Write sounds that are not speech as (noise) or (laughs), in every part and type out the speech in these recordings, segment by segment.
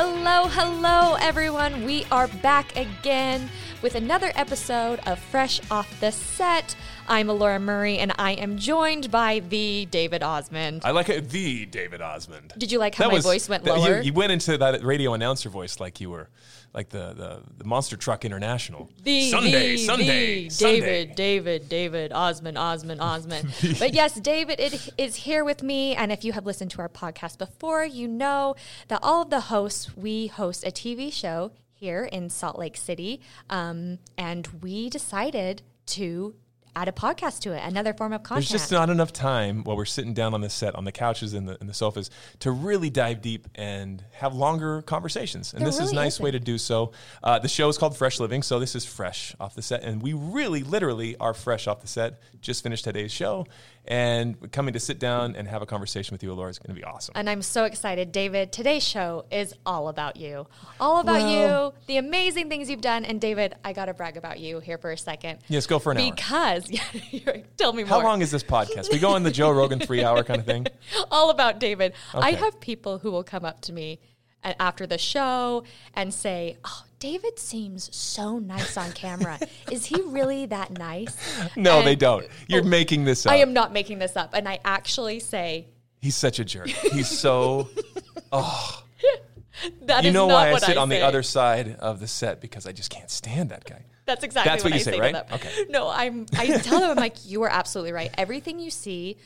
Hello, hello, everyone. We are back again with another episode of Fresh Off the Set. I'm Elora Murray, and I am joined by the David Osmond. I like it, the David Osmond. Did you like how my voice went that- lower? You, you went into that radio announcer voice like you were, like the the, the Monster Truck International. The, Sunday, the, Sunday, the Sunday. David, David, David, Osmond, Osmond, Osmond. (laughs) but yes, David it, is here with me. And if you have listened to our podcast before, you know that all of the hosts, we host a TV show here in Salt Lake City. Um, and we decided to add a podcast to it, another form of content. There's just not enough time while we're sitting down on the set, on the couches and the, and the sofas, to really dive deep and have longer conversations. And There this is a nice way isn't. to do so. Uh, the show is called Fresh Living, so this is fresh off the set. And we really, literally are fresh off the set. Just finished today's show. And coming to sit down and have a conversation with you, Laura, is going to be awesome. And I'm so excited, David. Today's show is all about you. All about Well- you, the amazing things you've done. And David, I got to brag about you here for a second. Yes, go for an hour. Because, (laughs) yeah, you're- tell me more. How long is this podcast? We go on the Joe Rogan three hour kind of thing? (laughs) all about David. I have people who will come up to me after the show and say, "Oh, David seems so nice on camera. (laughs) Is he really that nice?" No, And- they don't. You're Oh, making this up. I am not making this up, and I actually say He's such a jerk. He's so. Oh that is you know why I sit on say. the other side of the set because I just can't stand that guy. That's exactly That's what I you say, to right? them. Okay. No, I'm. I tell them I'm like, you are absolutely right. Everything you see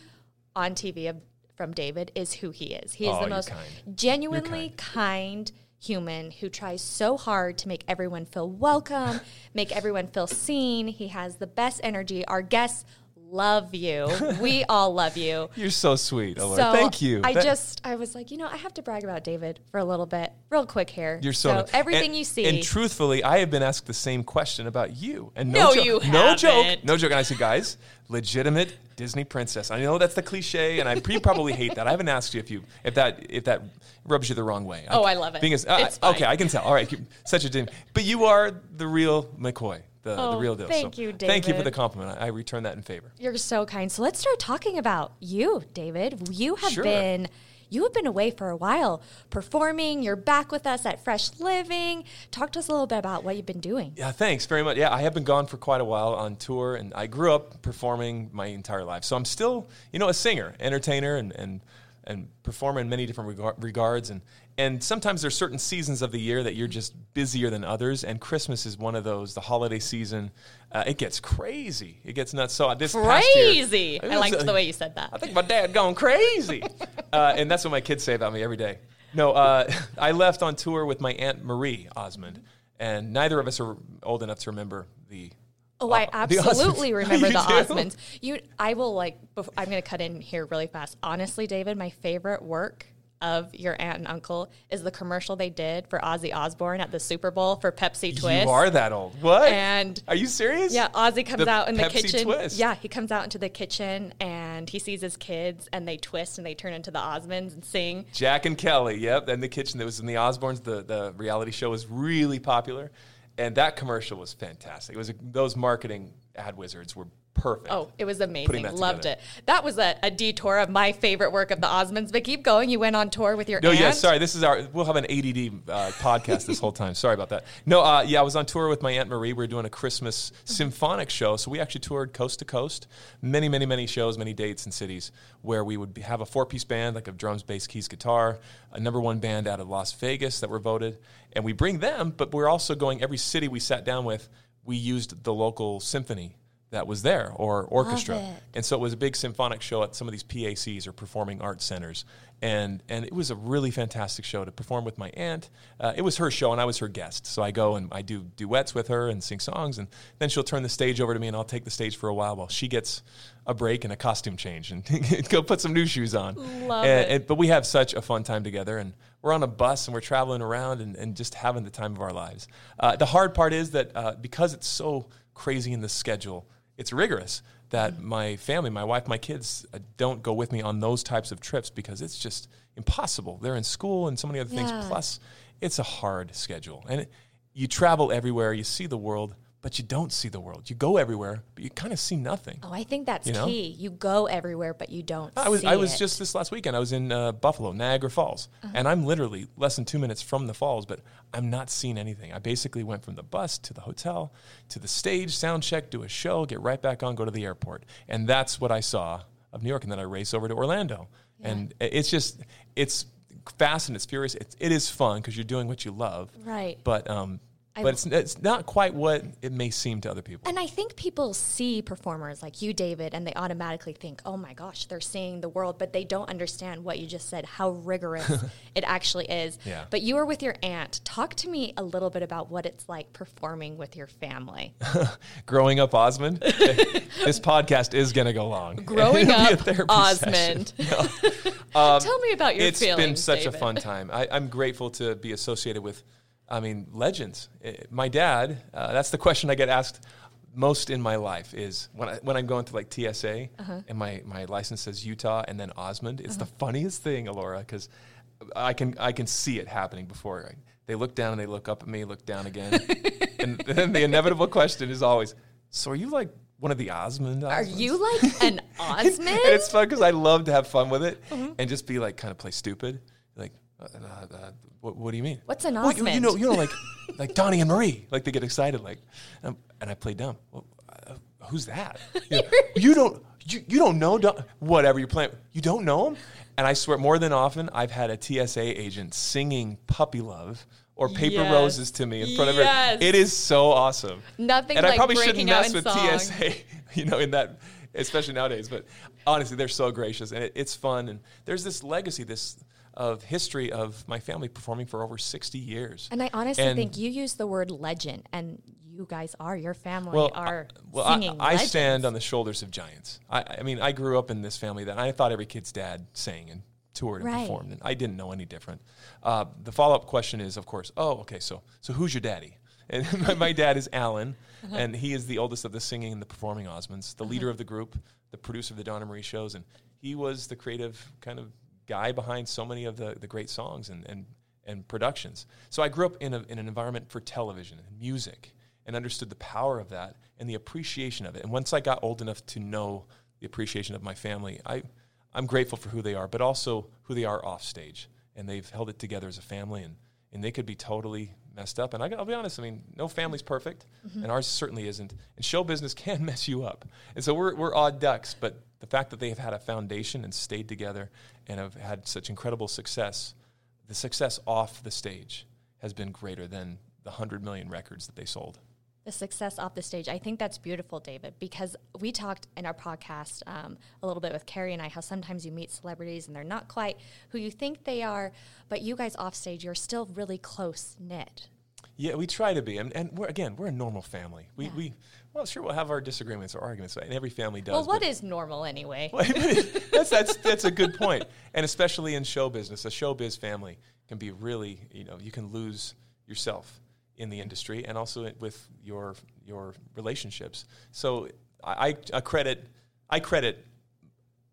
on TV of, from David is who he is. He is Oh, the most kind. genuinely kind. human who tries so hard to make everyone feel welcome, make everyone feel seen. He has the best energy. Our guests love you. We (laughs) all love you. You're so sweet. So Thank you. I That- just, I was like, you know, I have to brag about David for a little bit, real quick here. You're so, nice. everything And- you see. And truthfully, I have been asked the same question about you. And No, no, joke, you no joke, no joke. And I said, guys, legitimate Disney princess. I know that's the cliche, and I pre- probably hate that. I haven't asked you if you if that if that rubs you the wrong way. Oh, I love it. Being as, uh, okay, I can tell. All right, such a dim. But you are the real McCoy, the, Oh, the real deal. thank So you, Thank you for the compliment. I, I return that in favor. You're so kind. So let's start talking about you, David. You have Sure. been you have been away for a while performing. You're back with us at Fresh Living. Talk to us a little bit about what you've been doing. Yeah, thanks very much. Yeah, I have been gone for quite a while on tour, and I grew up performing my entire life. So I'm still, you know, a singer, entertainer, and and and perform in many different regar- regards. And and sometimes there's certain seasons of the year that you're just busier than others, and Christmas is one of those. The holiday season, uh, it gets crazy. It gets nuts. So this past year- Crazy. It I was, liked uh, the way you said that. I think my dad gone crazy. (laughs) uh, and that's what my kids say about me every day. No, uh, (laughs) I left on tour with my Aunt Marie Osmond, and neither of us are old enough to remember the. Oh, I uh, (laughs) the absolutely (laughs) remember the? Osmonds. You, I will like. I'm going to cut in here really fast. Honestly, David, my favorite work of your aunt and uncle is the commercial they did for Ozzy Osbourne at the Super Bowl for Pepsi Twist. You are that old. What? And are you serious? Yeah, Ozzy comes The out in the kitchen. Twist. Yeah, he comes out into the kitchen and he sees his kids and they twist and they turn into the Osmonds and sing. Jack and Kelly. Yep. And the kitchen that was in the Osbournes. The the reality show was really popular, and that commercial was fantastic. It was those marketing ad wizards were perfect. Oh, it was amazing. Loved together. it. That was a, a detour of my favorite work of the Osmonds. But keep going. You went on tour with your No, aunt. yeah, sorry. This is our. We'll have an ADD uh, podcast this whole time. Sorry about that. No, uh, yeah, I was on tour with my aunt Marie. We were doing a Christmas symphonic show, so we actually toured coast to coast, many, many, many shows, many dates and cities where we would have a four-piece band, like of drums, bass, keys, guitar, a number one band out of Las Vegas that were voted, and we bring them. But we're also going every city we sat down with. We used the local symphony that was there or orchestra. And so it was a big symphonic show at some of these PACs or performing arts centers. And, and it was a really fantastic show to perform with my aunt. Uh, it was her show, and I was her guest. So I go and I do duets with her and sing songs. And then she'll turn the stage over to me, and I'll take the stage for a while while she gets a break and a costume change and (laughs) go put some new shoes on. Love And- it. and- but we have such a fun time together. And we're on a bus and we're traveling around and, and just having the time of our lives. Uh, the hard part is that uh, because it's so crazy in the schedule, it's rigorous that Mm-hmm. my family, my wife, my kids uh, don't go with me on those types of trips because it's just impossible. They're in school and so many other Yeah. things. Plus, it's a hard schedule. And it, you travel everywhere, you see the world, but you don't see the world. You go everywhere, but you kind of see nothing. Oh, I think that's You know? key. You go everywhere, but you don't. I was I was it. just this last weekend. I was in uh, Buffalo, Niagara Falls, Uh-huh. and I'm literally less than two minutes from the falls, but I'm not seeing anything. I basically went from the bus to the hotel to the stage, sound check, do a show, get right back on, go to the airport, and that's what I saw of New York. And then I race over to Orlando, and it's just it's fast and it's furious. It's, it is fun because you're doing what you love, Right. But um, I- but it's it's not quite what it may seem to other people. And I think people see performers like you, David, and they automatically think, oh my gosh, they're seeing the world, but they don't understand what you just said, how rigorous (laughs) it actually is. Yeah. But you were with your aunt. Talk to me a little bit about what it's like performing with your family. (laughs) growing up Osmond, (laughs) this podcast is going to go long. Growing up Osmond. No. Tell me about your it's feelings. It's been such a fun time. I, I'm grateful to be associated with, I mean, legends. Eh, My dad, uh, that's the question I get asked most in my life is when, I, when I'm going to like TSA Uh-huh. and my, my license says Utah and then Osmond. It's the funniest thing, Elora, because I can, I can see it happening before. I- They look down and they look up at me, look down again. (laughs) and then the inevitable question is always, so are you like one of the Osmond? Are you like an (laughs) Osmond? and it's fun because I love to have fun with it and just be like kind of play stupid. Like, uh, uh, what, what do you mean? What's an Well, you- you, know, you know, like like Donnie and Marie. Like they get excited. Like, um, and I play dumb. Well, uh, who's that? (laughs) You, know, you don't. You, you don't know Don- whatever you're playing. You don't know him. And I swear, more than often, I've had a TSA agent singing "Puppy Love" or "Paper Yes. Roses" to me in front of Yes. her. It is so awesome. Nothing And I probably shouldn't mess with song. TSA. (laughs) you know, in that, especially nowadays. But honestly, they're so gracious, and it, it's fun. And there's this legacy, this of history of my family performing for over 60 years. And I honestly And- think you use the word legend, and you guys are, your family well, are I, well, singing I, legends. stand on the shoulders of giants. I, I mean, I grew up in this family that I thought every kid's dad sang and toured and Right. performed, and I didn't know any different. Uh, the follow up question is, of course, oh, okay, so so who's your daddy? (laughs) And my, my dad is Alan, Uh-huh. and he is the oldest of the singing and the performing Osmonds, the leader of the group, the producer of the Donna Marie shows, and he was the creative kind of guy behind so many of the, the great songs and, and, and productions. So I grew up in, a, in an environment for television and music and understood the power of that and the appreciation of it. And once I got old enough to know the appreciation of my family, I, I'm grateful for who they are, but also who they are off stage. And they've held it together as a family, and, and they could be totally messed up. And I, will be honest, I mean, no family's perfect, mm-hmm. and ours certainly isn't. And show business (laughs) can mess you up. And so we're, we're odd ducks, but the fact that they have had a foundation and stayed together and have had such incredible success, the success off the stage has been greater than the 100 million records that they sold. the success off the stage. I think that's beautiful, David, because we talked in our podcast um, a little bit with Kari and I how sometimes you meet celebrities and they're not quite who you think they are, but you guys off stage, you're still really close knit. Yeah, we try to be, and, and we're, again, we're a normal family. We, we, well, sure, we'll have our disagreements or arguments, and every family does. Well, what is normal anyway? (laughs) (laughs) that's that's that's a good point, and especially in show business, a showbiz family can be really, you know, you can lose yourself in the industry, and also with your your relationships. So I, I I credit I credit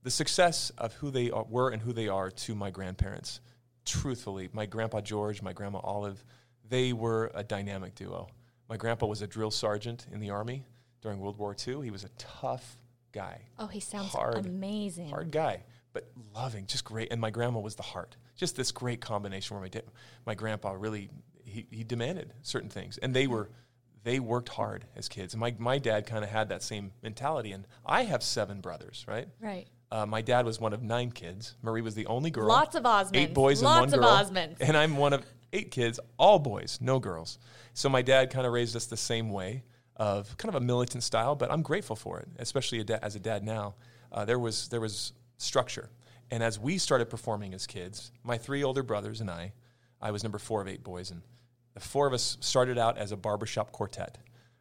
the success of who they are, were and who they are to my grandparents. Truthfully, my grandpa George, my grandma Olive, they were a dynamic duo. My grandpa was a drill sergeant in the army during World War II. He was a tough guy Oh, he sounds Hard- amazing. hard guy, but loving, just great. And my grandma was the heart. Just this great combination where my da- my grandpa really he, he demanded certain things, and they were they worked hard as kids. And my my dad kind of had that same mentality. And I have seven brothers, right? Right. Uh, my dad was one of nine kids. Marie was the only girl. Lots of Osmonds. Eight boys Lots and one of girl. Osmonds. And I'm one of eight kids, all boys, no girls. So my dad kind of raised us the same way of kind of a militant style, but I'm grateful for it, especially a da- as a dad now. Uh, there was there was structure, and as we started performing as kids, my three older brothers and I, I was number four of eight boys, and the four of us started out as a barbershop quartet.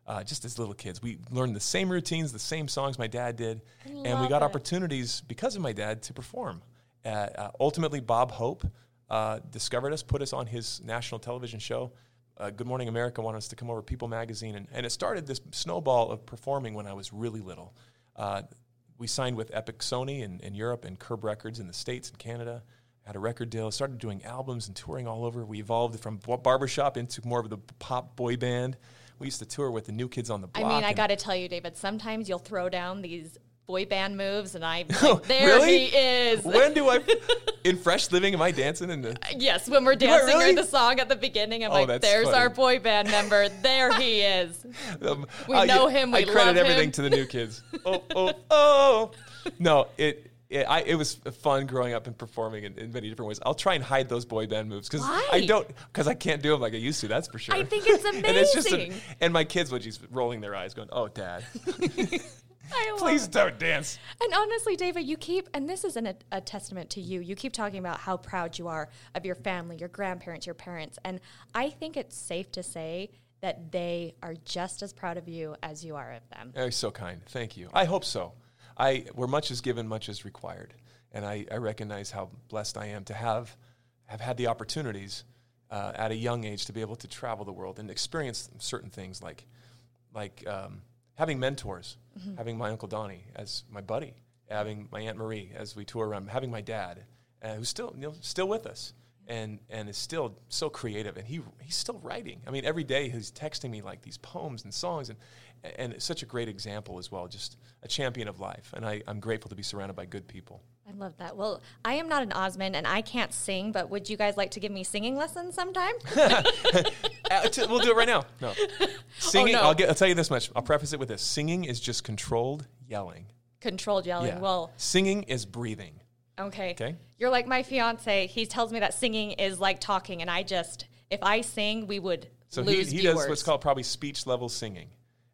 Uh, just as little kids, we learned the same routines, the same songs my dad did, and we got it. opportunities because of my dad to perform. Uh, uh, ultimately, Bob Hope uh, discovered us, put us on his national television show. Uh, Good Morning America wanted us to come over People Magazine, and, and it started this snowball of performing when I was really little. Uh, we signed with Epic Sony in, in Europe and Curb Records in the States and Canada. Had a record deal, started doing albums and touring all over. We evolved from bar- barbershop into more of the pop boy band. we used to tour with the New Kids on the block. I mean, I got to tell you, David, sometimes you'll throw down these boy band moves, and I'm (laughs) like, there Really? he is. When do I, (laughs) in Fresh Living, am I dancing in the? yes, when we're dancing really? the song at the beginning, I'm Oh, like, there's funny. our boy band member. There he is. (laughs) Um, We uh, know him, I credit everything him. to the New Kids. oh, oh, oh! No, it. It, I, it was fun growing up and performing in, in many different ways. I'll try and hide those boy band moves because I don't because I can't do them like I used to. That's for sure. I think it's and it's just a- amazing. and my kids would just rolling their eyes, going, "Oh, Dad, I please it. don't dance." And honestly, David, you keep, and this isn't a, a testament to you, you keep talking about how proud you are of your family, your grandparents, your parents. And I think it's safe to say that they are just as proud of you as you are of them. Oh, so kind. Thank you. I hope so. I where much is given, much is required, and I, I recognize how blessed I am to have have had the opportunities uh, at a young age to be able to travel the world and experience certain things like like um, having mentors, having my uncle Donnie as my buddy, having my aunt Marie as we tour around, having my dad uh, who's still you know still with us. And, and is still so creative, and he he's still writing. I mean, every day he's texting me like these poems and songs, and and such a great example as well, just a champion of life. And I, I'm grateful to be surrounded by good people. I love that. Well, I am not an Osmond and I can't sing, but would you guys like to give me singing lessons sometime? (laughs) Uh, we'll do it right now. No, (laughs) singing. no. I'll get. I'll tell you this much. I'll preface it with this: singing is just controlled yelling. Controlled yelling. Yeah. Well, singing is breathing. Okay. Okay. You're like my fiance. He tells me that singing is like talking, and I just, if I sing, we would So he, lose he viewers. does what's called probably speech level singing.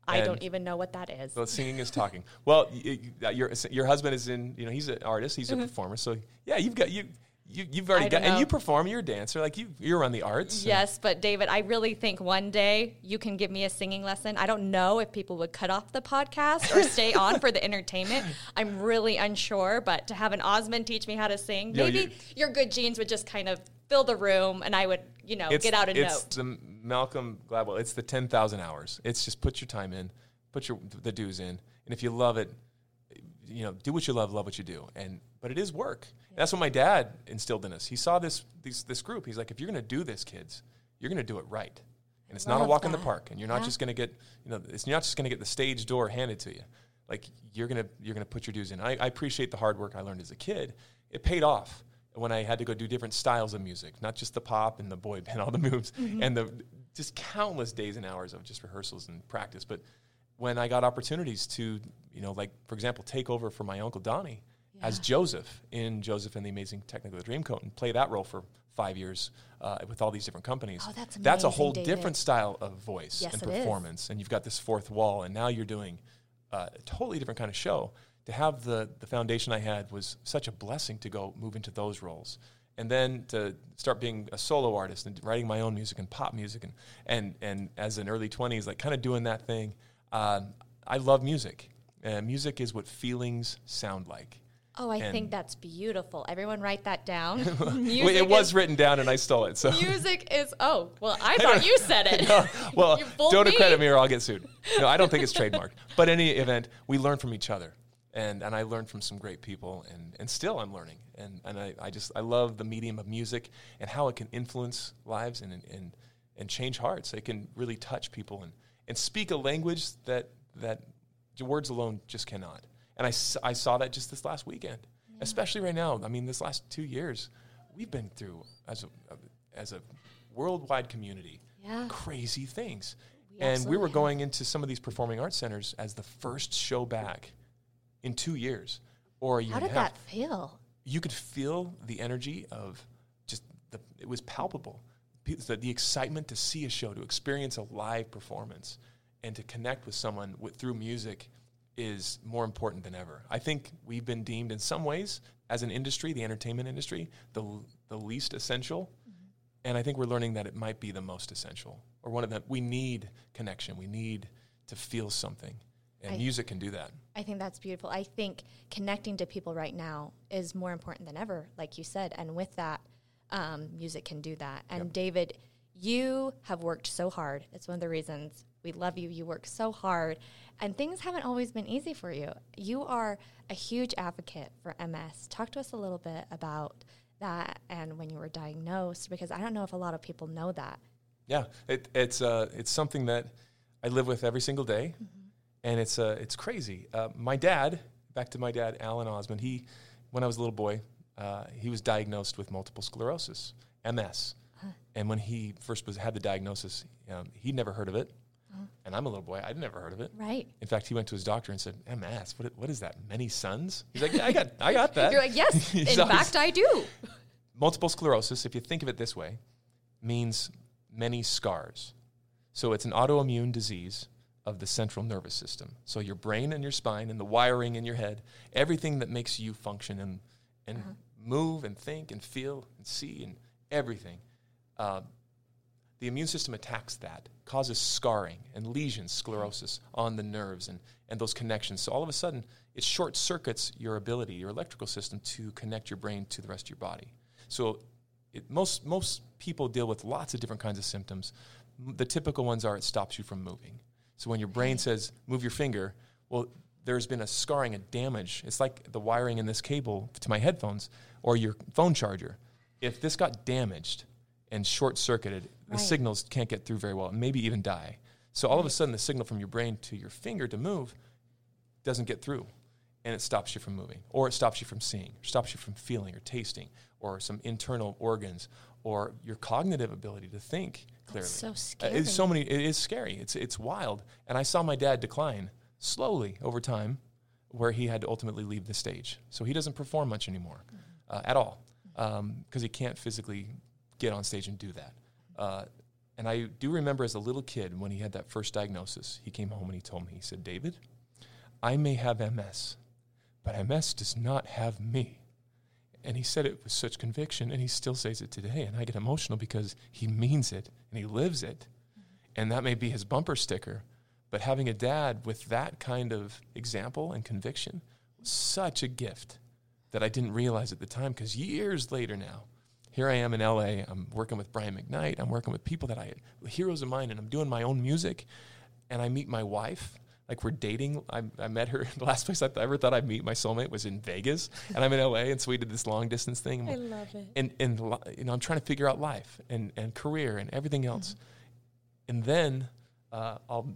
I And- don't even know what that is. Well, singing is (laughs) talking. Well, y- y- your your husband is in. You know, he's an artist. He's a mm-hmm. performer. So yeah, you've got you. You, you've already got, and you perform. You're a dancer. Like you, you're on the arts. Yes, but David, I really think one day you can give me a singing lesson. I don't know if people would cut off the podcast or stay (laughs) on for the entertainment. I'm really unsure, but to have an Osmond teach me how to sing, Yo, maybe you- your good genes would just kind of fill the room and I would, you know, get out a it's note. the Malcolm Gladwell. It's the ten thousand hours. It's just put your time in, put your the dues in, and if you love it, you know, do what you love, love what you do. And but it is work. That's what my dad instilled in us. He saw this these, this group. He's like, if you're going to do this, kids, you're going to do it right. And it's not a Love walk in the park. And you're not Yeah. just going to get, you know, it's you're not just going to get the stage door handed to you. Like you're gonna you're gonna put your dues in. I, I appreciate the hard work I learned as a kid. It paid off when I had to go do different styles of music, not just the pop and the boy band, (laughs) all the moves, Mm-hmm. and the just countless days and hours of just rehearsals and practice. But when I got opportunities to, you know, like for example, take over for my uncle Donnie as Joseph in Joseph and the Amazing Technicolor Dreamcoat and play that role for five years uh, with all these different companies. Oh, that's That's a whole David. different style of voice Yes, and is. performance, and you've got this fourth wall, and now you're doing uh, a totally different kind of show. To have the the foundation I had was such a blessing to go move into those roles, and then to start being a solo artist and writing my own music and pop music, and and and as an early twenties, like kind of doing that thing. Um, I love music. Uh, music is what feelings sound like. Oh, I think that's beautiful. Everyone write that down. (laughs) (laughs) It was written down, and I stole it. So music is oh, well, I (laughs) thought you said it. No, well, don't me. credit me or I'll get sued. No, I don't think it's trademarked. But any event, we learn from each other. And, and I learned from some great people, and, and still I'm learning. And, and I, I just I love the medium of music and how it can influence lives and, and, and change hearts. It can really touch people and, and speak a language that, that words alone just cannot. And I, I saw that just this last weekend, especially right now. I mean, this last two years, we've been through, as a, as a worldwide community, Yeah. crazy things. We and we were have. going into some of these performing arts centers as the first show back in two years or a year How did that feel? You could feel the energy of just the, it was palpable. The, the excitement to see a show, to experience a live performance, and to connect with someone with, through music is more important than ever. I think we've been deemed in some ways as an industry, the entertainment industry, the, the least essential. Mm-hmm. And I think we're learning that it might be the most essential, or one of them. We need connection. We need to feel something, and I- music can do that. I think that's beautiful. I think connecting to people right now is more important than ever, like you said. And with that, um, music can do that. And Yep. David, you have worked so hard. It's one of the reasons we love you. You work so hard, and things haven't always been easy for you. You are a huge advocate for MS. Talk to us a little bit about that and when you were diagnosed, because I don't know if a lot of people know that. Yeah, it, it's uh, it's something that I live with every single day, and it's uh, it's crazy. Uh, my dad, back to my dad, Alan Osmond. He, when I was a little boy, uh, he was diagnosed with multiple sclerosis, MS. And when he first was had the diagnosis, um, he'd never heard of it. And I'm a little boy; I'd never heard of it. Right. In fact, he went to his doctor and said, "MS, what, what is that? Many sons?" He's like, "Yeah, I got, I got (laughs) that." You're like, yes, (laughs) in always- fact, I do. (laughs) multiple sclerosis, if you think of it this way, means many scars. So it's an autoimmune disease of the central nervous system. So your brain and your spine and the wiring in your head, everything that makes you function and and move and think and feel and see and everything. Uh, the immune system attacks that, causes scarring and lesions, sclerosis on the nerves and, and those connections. So all of a sudden, it short circuits your ability, your electrical system, to connect your brain to the rest of your body. So it, most, most people deal with lots of different kinds of symptoms. The typical ones are it stops you from moving. So when your brain says, move your finger, well, there's been a scarring, a damage. It's like the wiring in this cable to my headphones or your phone charger. If this got damaged and short circuited, the Right. signals can't get through very well and maybe even die. So all of a sudden, the signal from your brain to your finger to move doesn't get through and it stops you from moving or it stops you from seeing or stops you from feeling or tasting or some internal organs or your cognitive ability to think clearly so Uh, scary. it's so many it is scary it's it's wild and i saw my dad decline slowly over time where he had to ultimately leave the stage so he doesn't perform much anymore uh, at all because he can't physically get on stage and do that uh, and i do remember as a little kid when he had that first diagnosis he came home and he told me he said david I may have MS, but MS does not have me. And he said it with such conviction, and he still says it today. And I get emotional because he means it and he lives it. And that may be his bumper sticker. But having a dad with that kind of example and conviction was such a gift that I didn't realize at the time because years later now, here I am in LA. I'm working with Brian McKnight. I'm working with people that I, heroes of mine, and I'm doing my own music. And I meet my wife. Like we're dating. I, I met her. (laughs) The last place I th- ever thought I'd meet my soulmate was in Vegas, and I'm in LA, and so we did this long distance thing. I love it. And and you know, I'm trying to figure out life and and career and everything else. And then, uh, I'll,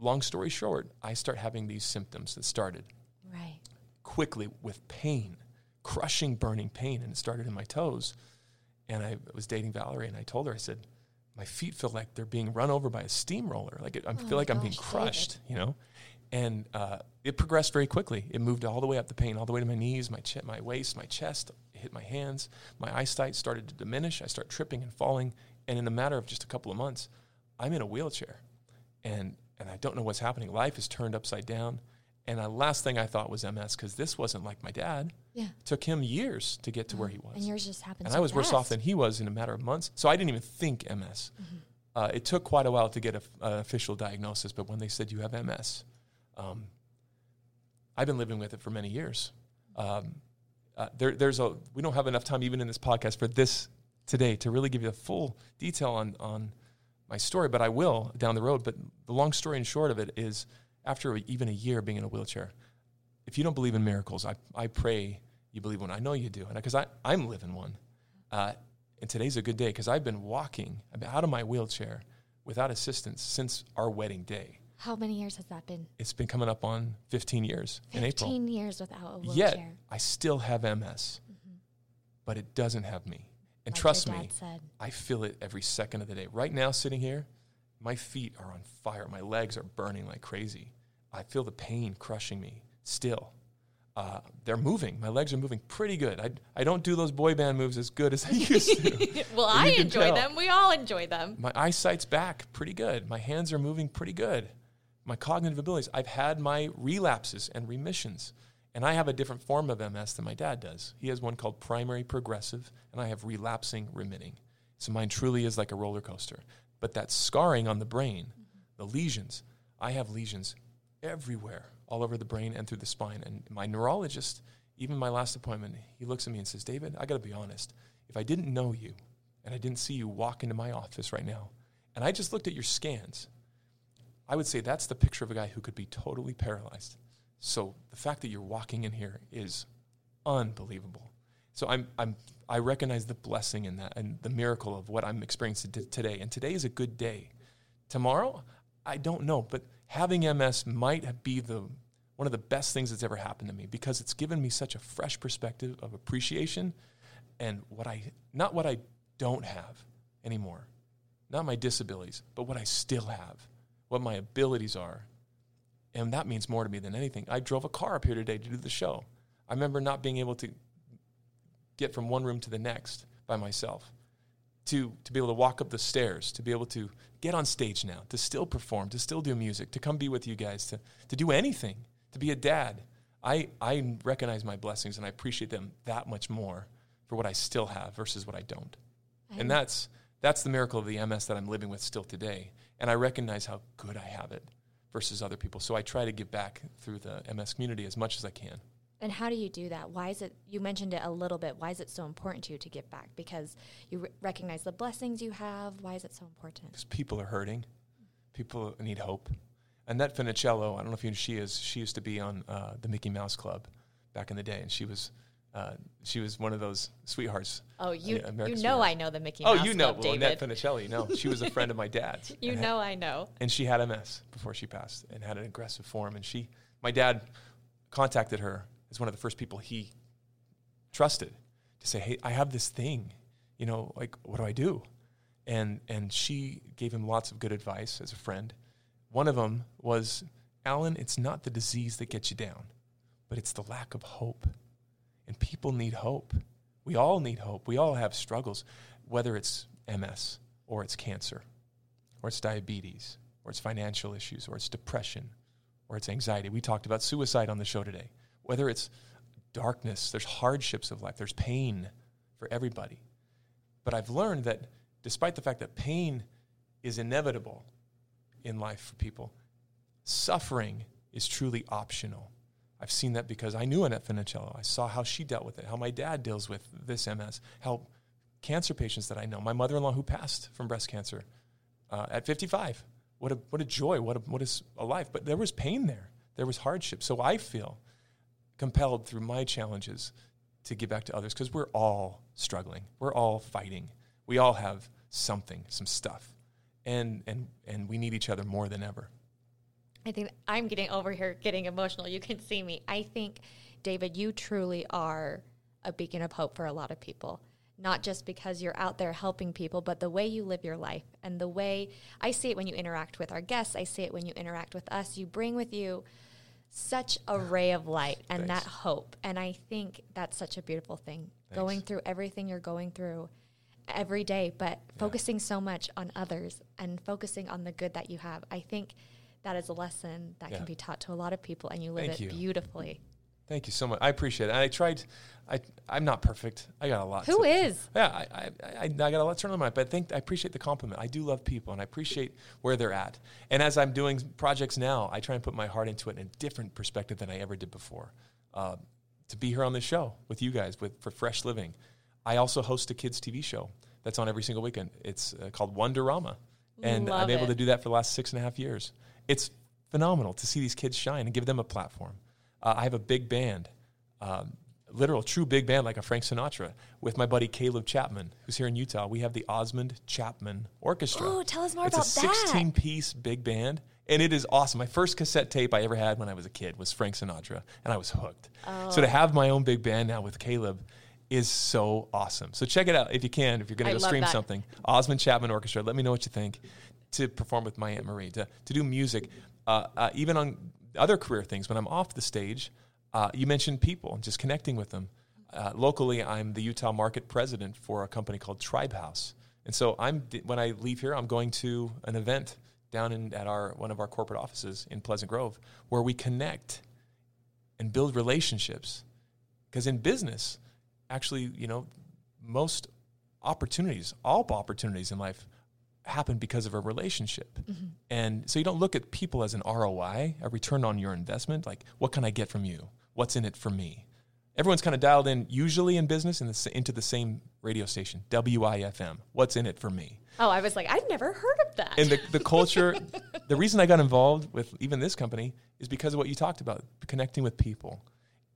long story short, I start having these symptoms that started Right. quickly with pain, crushing, burning pain, and it started in my toes. And I was dating Valerie, and I told her, I said, my feet feel like they're being run over by a steamroller. Like it, I Oh feel like I'm being gosh, David. crushed, you know. And uh, it progressed very quickly. It moved all the way up the pain, all the way to my knees, my che- my waist, my chest. It hit my hands. My eyesight started to diminish. I start tripping and falling. And in a matter of just a couple of months, I'm in a wheelchair, and and I don't know what's happening. Life is turned upside down. And the last thing I thought was MS because this wasn't like my dad. Yeah. It took him years to get to where he was And yours just happened. and so I was worse off than he was in a matter of months. So I didn't even think MS. Mm-hmm. Uh, it took quite a while to get an official diagnosis, but when they said you have MS, um, I've been living with it for many years. Um, uh, there, there's a we don't have enough time even in this podcast for this today to really give you the full detail on on my story, but I will down the road. But the long story and short of it is, after even a year being in a wheelchair, if you don't believe in miracles, I, I pray you believe one. I know you do, and because I I'm living one. Uh, and today's a good day because I've been walking I've been out of my wheelchair without assistance since our wedding day. How many years has that been? It's been coming up on 15 years in April. 15 years without a wheelchair. Yet I still have MS, but it doesn't have me. And Like trust me, said. I feel it every second of the day. Right now, sitting here, my feet are on fire. My legs are burning like crazy. I feel the pain crushing me still. Uh, they're moving. My legs are moving pretty good. I, I don't do those boy band moves as good as I used to. (laughs) well, I enjoy tell. them. We all enjoy them. My eyesight's back pretty good. My hands are moving pretty good. My cognitive abilities, I've had my relapses and remissions. And I have a different form of MS than my dad does. He has one called primary progressive, and I have relapsing remitting. So mine truly is like a roller coaster. But that scarring on the brain, the lesions, I have lesions everywhere, all over the brain and through the spine. And my neurologist, even my last appointment, he looks at me and says, David, I got to be honest. If I didn't know you and I didn't see you walk into my office right now, and I just looked at your scans, I would say that's the picture of a guy who could be totally paralyzed. So the fact that you're walking in here is unbelievable. So I'm, I'm, I recognize the blessing in that and the miracle of what I'm experiencing t- today. And today is a good day. Tomorrow, I don't know, but having MS might be the one of the best things that's ever happened to me because it's given me such a fresh perspective of appreciation and what I not what I don't have anymore, not my disabilities, but what I still have, what my abilities are. And that means more to me than anything. I drove a car up here today to do the show. I remember not being able to get from one room to the next by myself. To, to be able to walk up the stairs, to be able to get on stage now, to still perform, to still do music, to come be with you guys, to, to do anything, to be a dad. I, I recognize my blessings and I appreciate them that much more for what I still have versus what I don't. I and that's, that's the miracle of the MS that I'm living with still today. And I recognize how good I have it versus other people. So I try to give back through the MS community as much as I can. And how do you do that? Why is it, you mentioned it a little bit, why is it so important to you to give back? Because you re- recognize the blessings you have. Why is it so important? Because people are hurting, people need hope. Annette Funicello, I don't know if you know she is, she used to be on uh, the Mickey Mouse Club back in the day, and she was. Uh, she was one of those sweethearts. Oh, you uh, you know I know the Mickey oh, Mouse. Oh, you know Club, well, Annette Funicello. You know she was a (laughs) friend of my dad's. you know had, I know. And she had MS before she passed, and had an aggressive form. And she, my dad, contacted her as one of the first people he trusted to say, "Hey, I have this thing, you know, like what do I do?" And and she gave him lots of good advice as a friend. One of them was, "Alan, it's not the disease that gets you down, but it's the lack of hope. And people need hope. We all need hope. We all have struggles, whether it's MS or it's cancer, or it's diabetes, or it's financial issues, or it's depression, or it's anxiety. We talked about suicide on the show today whether it's darkness, there's hardships of life, there's pain for everybody. But I've learned that despite the fact that pain is inevitable in life for people, suffering is truly optional. I've seen that because I knew Annette Funicello. I saw how she dealt with it, how my dad deals with this MS, how cancer patients that I know, my mother in law who passed from breast cancer uh, at 55. What a, what a joy, what a, what is a life. But there was pain there, there was hardship. So I feel compelled through my challenges to give back to others because we're all struggling. We're all fighting. We all have something, some stuff. And, and, and we need each other more than ever. I think I'm getting over here getting emotional. You can see me. I think, David, you truly are a beacon of hope for a lot of people. Not just because you're out there helping people, but the way you live your life and the way I see it when you interact with our guests, I see it when you interact with us. You bring with you such a ah, ray of light and Thanks. that hope. And I think that's such a beautiful thing. Thanks. Going through everything you're going through every day, but yeah. focusing so much on others and focusing on the good that you have. I think that is a lesson that yeah. can be taught to a lot of people and you live Thank it you. beautifully. Thank you so much. I appreciate it. I tried. I I'm not perfect. I got a lot. Who to, is? Yeah, I, I, I, I got a lot to turn on my. Mind, but I think I appreciate the compliment. I do love people, and I appreciate where they're at. And as I'm doing projects now, I try and put my heart into it in a different perspective than I ever did before. Uh, to be here on this show with you guys with for Fresh Living, I also host a kids TV show that's on every single weekend. It's uh, called Wonderama, and love I'm able it. to do that for the last six and a half years. It's phenomenal to see these kids shine and give them a platform. Uh, I have a big band um, literal, true big band like a Frank Sinatra with my buddy Caleb Chapman, who's here in Utah. We have the Osmond Chapman Orchestra. Oh, tell us more it's about that. It's a 16 piece big band. And it is awesome. My first cassette tape I ever had when I was a kid was Frank Sinatra, and I was hooked. Oh. So to have my own big band now with Caleb is so awesome. So check it out if you can, if you're going to go stream that. something. Osmond Chapman Orchestra. Let me know what you think. To perform with my Aunt Marie, to, to do music, uh, uh, even on other career things. When I'm off the stage, uh, you mentioned people and just connecting with them. Uh, locally, I'm the Utah market president for a company called Tribe House, and so I'm when I leave here, I'm going to an event down in at our one of our corporate offices in Pleasant Grove where we connect and build relationships. Because in business, actually, you know, most opportunities, all opportunities in life, happen because of a relationship. Mm-hmm. And so you don't look at people as an ROI, a return on your investment. Like, what can I get from you? what's in it for me? Everyone's kind of dialed in, usually in business, in the, into the same radio station, WIFM. What's in it for me? Oh, I was like, I've never heard of that. And the, the culture, (laughs) the reason I got involved with even this company is because of what you talked about, connecting with people.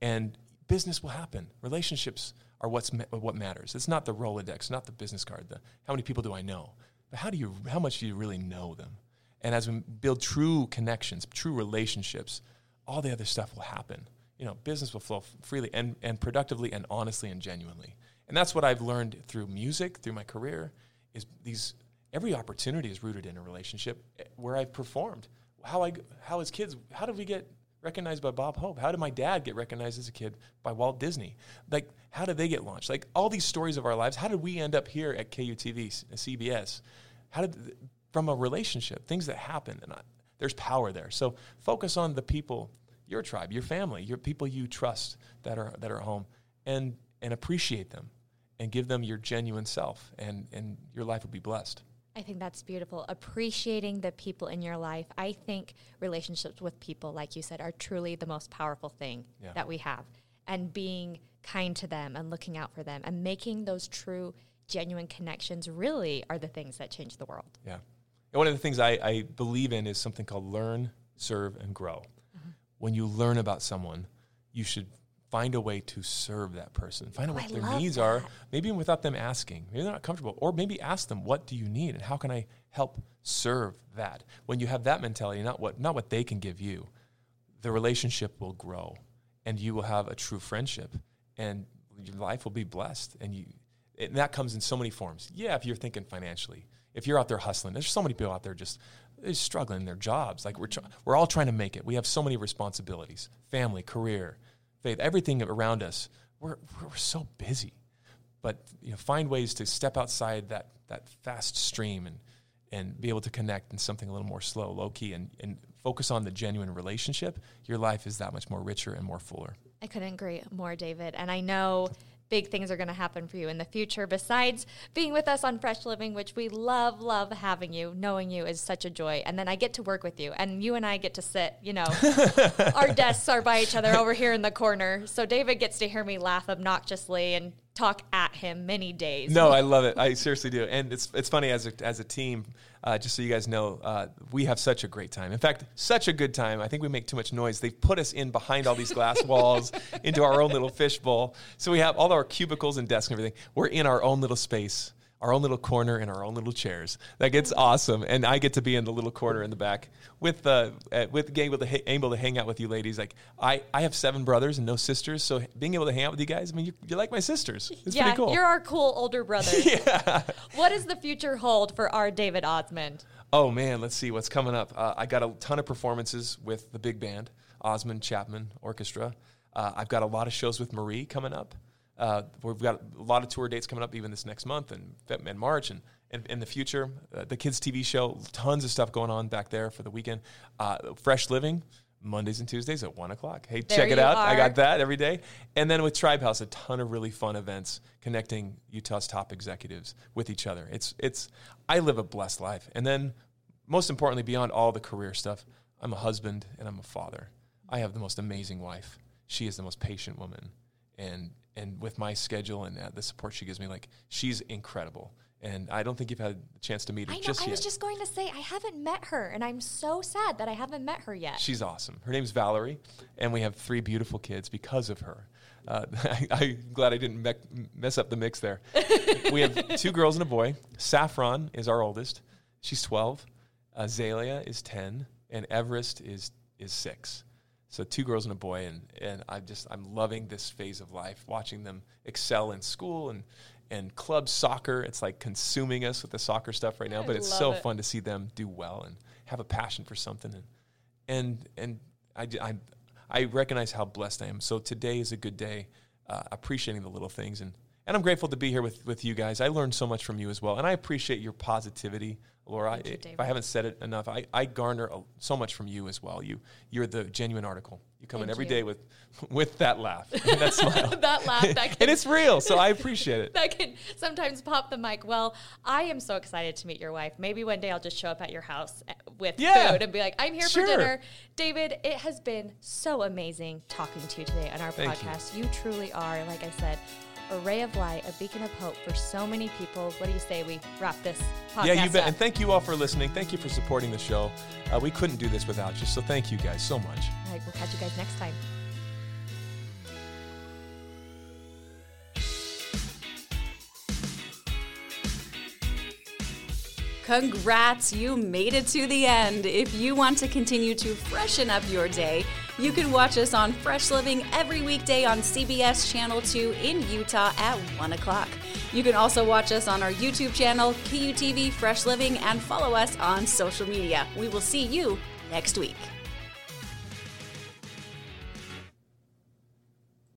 And business will happen. Relationships are what's ma- what matters. It's not the Rolodex, not the business card. The how many people do I know, but how do you how much do you really know them? And as we build true connections, true relationships, all the other stuff will happen. You know, business will flow freely and, and productively and honestly and genuinely. And that's what I've learned through music, through my career, is these every opportunity is rooted in a relationship eh, where I've performed. How I how as kids, how did we get recognized by Bob Hope? How did my dad get recognized as a kid by Walt Disney? Like, how did they get launched? Like all these stories of our lives. How did we end up here at KUTV, CBS? How did from a relationship things that happen and I, there's power there. So focus on the people, your tribe, your family, your people you trust that are that are home, and and appreciate them, and give them your genuine self, and and your life will be blessed. I think that's beautiful. Appreciating the people in your life. I think relationships with people, like you said, are truly the most powerful thing Yeah. that we have. And being kind to them and looking out for them and making those true, genuine connections really are the things that change the world. Yeah. And one of the things I, I believe in is something called learn, serve, and grow. Mm-hmm. When you learn about someone, you should find a way to serve that person. Find out Oh, what I their needs are, maybe even without them asking. Maybe they're not comfortable. Or maybe ask them, what do you need and how can I help serve that? When you have that mentality, not what not what they can give you, the relationship will grow and you will have a true friendship and your life will be blessed and you and that comes in so many forms yeah if you're thinking financially if you're out there hustling there's so many people out there just they're struggling in their jobs like we're tr- we're all trying to make it we have so many responsibilities family career faith everything around us we're we're so busy. But you know find ways to step outside that that fast stream and and be able to connect in something a little more slow low key and and focus on the genuine relationship. Your life is that much more richer and more fuller. I couldn't agree more, David. And I know big things are going to happen for you in the future. Besides being with us on Fresh Living, which we love, love having you, knowing you is such a joy. And then I get to work with you, and you and I get to sit, you know, (laughs) our desks are by each other over here in the corner. So David gets to hear me laugh obnoxiously and talk at him many days. No, I (laughs) love it. I seriously do. And it's it's funny as a, as a team, uh, just so you guys know, uh, we have such a great time. In fact, such a good time. I think we make too much noise. They've put us in behind all these glass (laughs) walls into our own little fishbowl. So we have all our cubicles and desks and everything. We're in our own little space. Our own little corner in our own little chairs. That gets awesome, and I get to be in the little corner in the back with uh, uh, with being able to ha- able to hang out with you ladies. Like I, I have seven brothers and no sisters, so being able to hang out with you guys, I mean, you're, you're like my sisters. It's yeah, pretty cool. you're our cool older brother. (laughs) yeah. What does the future hold for our David Osmond? Oh man, let's see what's coming up. Uh, I got a ton of performances with the big band, Osmond Chapman Orchestra. Uh, I've got a lot of shows with Marie coming up. Uh, we've got a lot of tour dates coming up even this next month and and March and in, the future. Uh, the kids TV show, tons of stuff going on back there for the weekend. Uh, Fresh Living. Mondays and Tuesdays at one o'clock. Hey, There check it out. I got that every day. And then with Tribe House, a ton of really fun events connecting Utah's top executives with each other. It's it's I live a blessed life. And then most importantly, beyond all the career stuff, I'm a husband and I'm a father. I have the most amazing wife. She is the most patient woman, and and with my schedule and uh, the support she gives me, like she's incredible. And I don't think you've had a chance to meet her I know. just I yet. was just going to say I haven't met her, and I'm so sad that I haven't met her yet. She's awesome. Her name's Valerie, and we have three beautiful kids because of her. Uh, (laughs) I, I'm glad I didn't me- mess up the mix there. (laughs) we have two girls and a boy. Saffron is our oldest. She's 12. Azalea is 10, and Everest is is six. So two girls and a boy, and and I'm just I'm loving this phase of life, watching them excel in school and and club soccer. It's like consuming us with the soccer stuff right now, I but it's so it. fun to see them do well and have a passion for something and and and I, I, I recognize how blessed I am. So today is a good day, uh, appreciating the little things, and and I'm grateful to be here with with you guys. I learned so much from you as well, and I appreciate your positivity, Laura. You, if I haven't said it enough, I, I garner a, so much from you as well. You you're the genuine article. You come in Thank every you. day with with that laugh, (laughs) and that smile, (laughs) that laugh that can and it's real. So I appreciate (laughs) it. that can sometimes pop the mic. Well, I am so excited to meet your wife. Maybe one day I'll just show up at your house eh, with Yeah. food and be like, I'm here Sure. for dinner. David, it has been so amazing talking to you today on our Thank you. podcast. You. truly are, like I said, a ray of light, a beacon of hope for so many people. What do you say we wrap this podcast Yeah, you bet. up? And thank you all for listening. Thank you for supporting the show. Uh, we couldn't do this without you. So thank you guys so much. All right, we'll catch you guys next time. Congrats, you made it to the end. If you want to continue to freshen up your day, you can watch us on Fresh Living every weekday on CBS Channel 2 in Utah at 1 o'clock. You can also watch us on our YouTube channel, KUTV Fresh Living, and follow us on social media. We will see you next week.